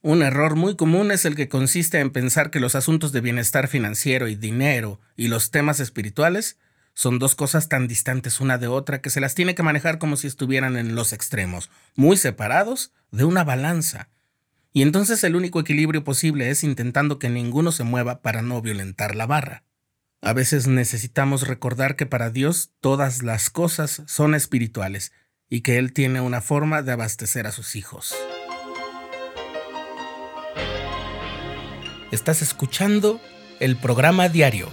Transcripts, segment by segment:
Un error muy común es el que consiste en pensar que los asuntos de bienestar financiero y dinero y los temas espirituales son dos cosas tan distantes una de otra que se las tiene que manejar como si estuvieran en los extremos, muy separados de una balanza. Y entonces el único equilibrio posible es intentando que ninguno se mueva para no violentar la barra. A veces necesitamos recordar que para Dios todas las cosas son espirituales y que Él tiene una forma de abastecer a sus hijos. Estás escuchando el programa diario.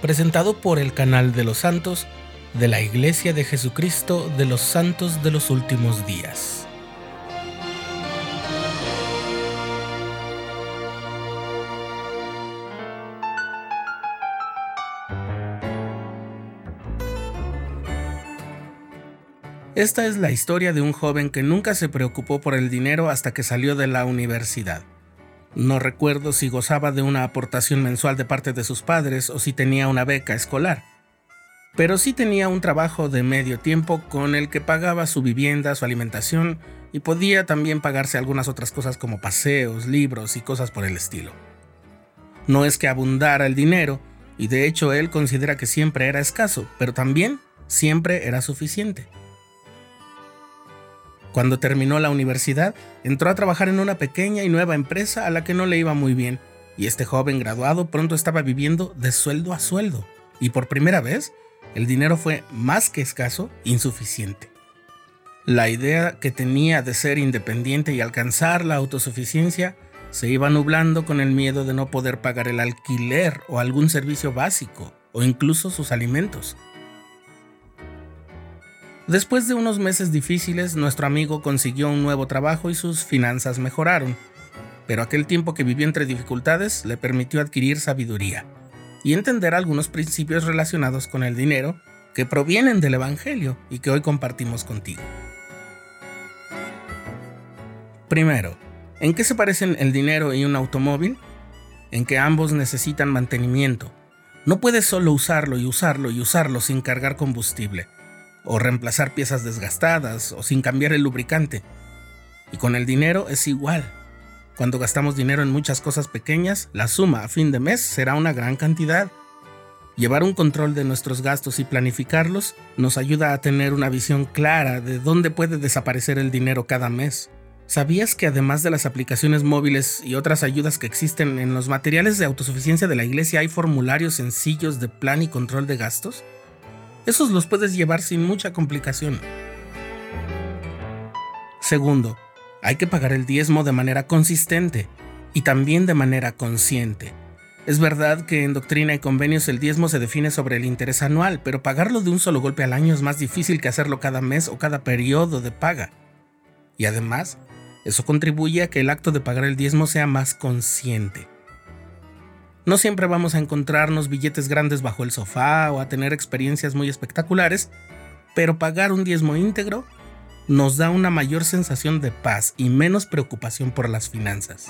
Presentado por el canal de los santos de la Iglesia de Jesucristo de los Santos de los Últimos Días. Esta es la historia de un joven que nunca se preocupó por el dinero hasta que salió de la universidad. No recuerdo si gozaba de una aportación mensual de parte de sus padres o si tenía una beca escolar, pero sí tenía un trabajo de medio tiempo con el que pagaba su vivienda, su alimentación y podía también pagarse algunas otras cosas como paseos, libros y cosas por el estilo. No es que abundara el dinero, y de hecho él considera que siempre era escaso, pero también siempre era suficiente. Cuando terminó la universidad, entró a trabajar en una pequeña y nueva empresa a la que no le iba muy bien, y este joven graduado pronto estaba viviendo de sueldo a sueldo, y por primera vez, el dinero fue más que escaso, insuficiente. La idea que tenía de ser independiente y alcanzar la autosuficiencia se iba nublando con el miedo de no poder pagar el alquiler o algún servicio básico, o incluso sus alimentos. Después de unos meses difíciles, nuestro amigo consiguió un nuevo trabajo y sus finanzas mejoraron, pero aquel tiempo que vivió entre dificultades le permitió adquirir sabiduría y entender algunos principios relacionados con el dinero que provienen del Evangelio y que hoy compartimos contigo. Primero, ¿en qué se parecen el dinero y un automóvil? En que ambos necesitan mantenimiento. No puedes solo usarlo y usarlo y usarlo sin cargar combustible o reemplazar piezas desgastadas o sin cambiar el lubricante. Y con el dinero es igual. Cuando gastamos dinero en muchas cosas pequeñas, la suma a fin de mes será una gran cantidad. Llevar un control de nuestros gastos y planificarlos nos ayuda a tener una visión clara de dónde puede desaparecer el dinero cada mes. ¿Sabías que además de las aplicaciones móviles y otras ayudas que existen en los materiales de autosuficiencia de la iglesia hay formularios sencillos de plan y control de gastos? Esos los puedes llevar sin mucha complicación. Segundo, hay que pagar el diezmo de manera consistente y también de manera consciente. Es verdad que en doctrina y convenios el diezmo se define sobre el interés anual, pero pagarlo de un solo golpe al año es más difícil que hacerlo cada mes o cada periodo de paga. Y además, eso contribuye a que el acto de pagar el diezmo sea más consciente. No siempre vamos a encontrarnos billetes grandes bajo el sofá o a tener experiencias muy espectaculares, pero pagar un diezmo íntegro nos da una mayor sensación de paz y menos preocupación por las finanzas.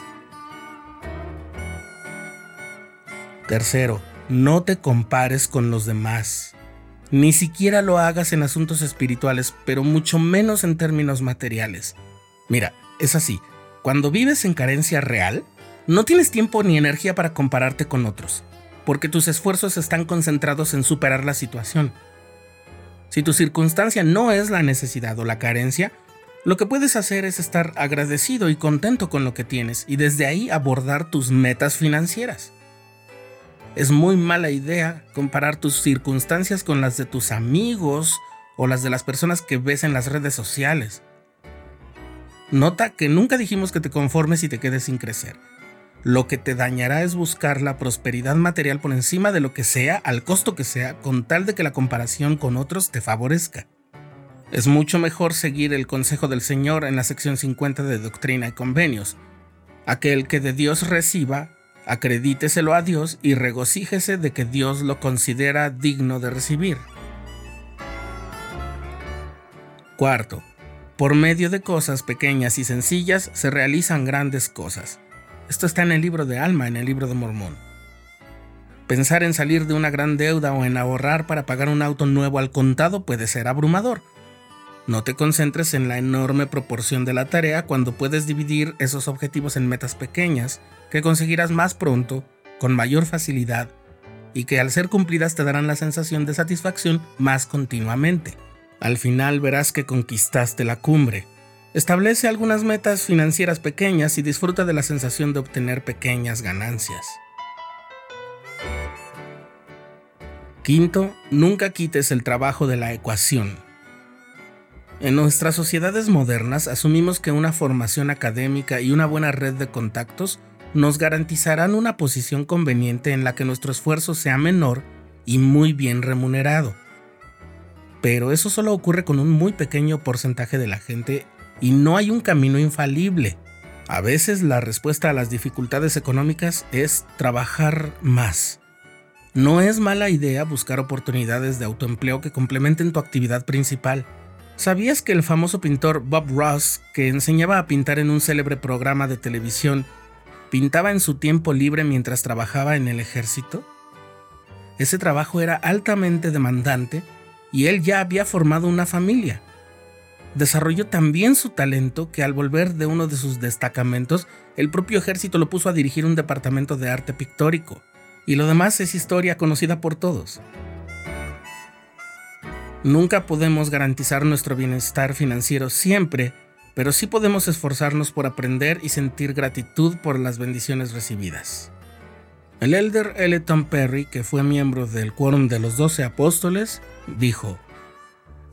Tercero, no te compares con los demás. Ni siquiera lo hagas en asuntos espirituales, pero mucho menos en términos materiales. Mira, es así, cuando vives en carencia real, no tienes tiempo ni energía para compararte con otros, porque tus esfuerzos están concentrados en superar la situación. Si tu circunstancia no es la necesidad o la carencia, lo que puedes hacer es estar agradecido y contento con lo que tienes y desde ahí abordar tus metas financieras. Es muy mala idea comparar tus circunstancias con las de tus amigos o las de las personas que ves en las redes sociales. Nota que nunca dijimos que te conformes y te quedes sin crecer. Lo que te dañará es buscar la prosperidad material por encima de lo que sea, al costo que sea, con tal de que la comparación con otros te favorezca. Es mucho mejor seguir el consejo del Señor en la sección 50 de Doctrina y Convenios. Aquel que de Dios reciba, acredíteselo a Dios y regocíjese de que Dios lo considera digno de recibir. Cuarto, por medio de cosas pequeñas y sencillas se realizan grandes cosas. Esto está en el libro de Alma, en el libro de Mormón. Pensar en salir de una gran deuda o en ahorrar para pagar un auto nuevo al contado puede ser abrumador. No te concentres en la enorme proporción de la tarea cuando puedes dividir esos objetivos en metas pequeñas que conseguirás más pronto, con mayor facilidad, y que al ser cumplidas te darán la sensación de satisfacción más continuamente. Al final verás que conquistaste la cumbre. Establece algunas metas financieras pequeñas y disfruta de la sensación de obtener pequeñas ganancias. Quinto, nunca quites el trabajo de la ecuación. En nuestras sociedades modernas asumimos que una formación académica y una buena red de contactos nos garantizarán una posición conveniente en la que nuestro esfuerzo sea menor y muy bien remunerado. Pero eso solo ocurre con un muy pequeño porcentaje de la gente y no hay un camino infalible. A veces la respuesta a las dificultades económicas es trabajar más. No es mala idea buscar oportunidades de autoempleo que complementen tu actividad principal. ¿Sabías que el famoso pintor Bob Ross, que enseñaba a pintar en un célebre programa de televisión, pintaba en su tiempo libre mientras trabajaba en el ejército? Ese trabajo era altamente demandante y él ya había formado una familia. Desarrolló también su talento que al volver de uno de sus destacamentos, el propio ejército lo puso a dirigir un departamento de arte pictórico y lo demás es historia conocida por todos. Nunca podemos garantizar nuestro bienestar financiero siempre, pero sí podemos esforzarnos por aprender y sentir gratitud por las bendiciones recibidas. El elder Elton Perry, que fue miembro del Quórum de los Doce Apóstoles, dijo,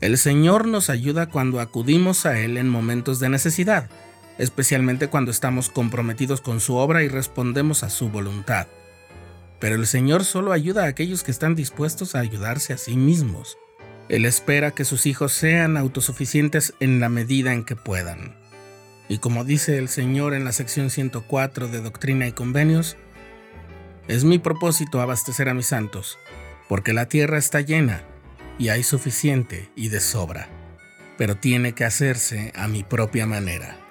El Señor nos ayuda cuando acudimos a Él en momentos de necesidad, especialmente cuando estamos comprometidos con su obra y respondemos a su voluntad. Pero el Señor solo ayuda a aquellos que están dispuestos a ayudarse a sí mismos. Él espera que sus hijos sean autosuficientes en la medida en que puedan. Y como dice el Señor en la sección 104 de Doctrina y Convenios, es mi propósito abastecer a mis santos, porque la tierra está llena y hay suficiente y de sobra, pero tiene que hacerse a mi propia manera.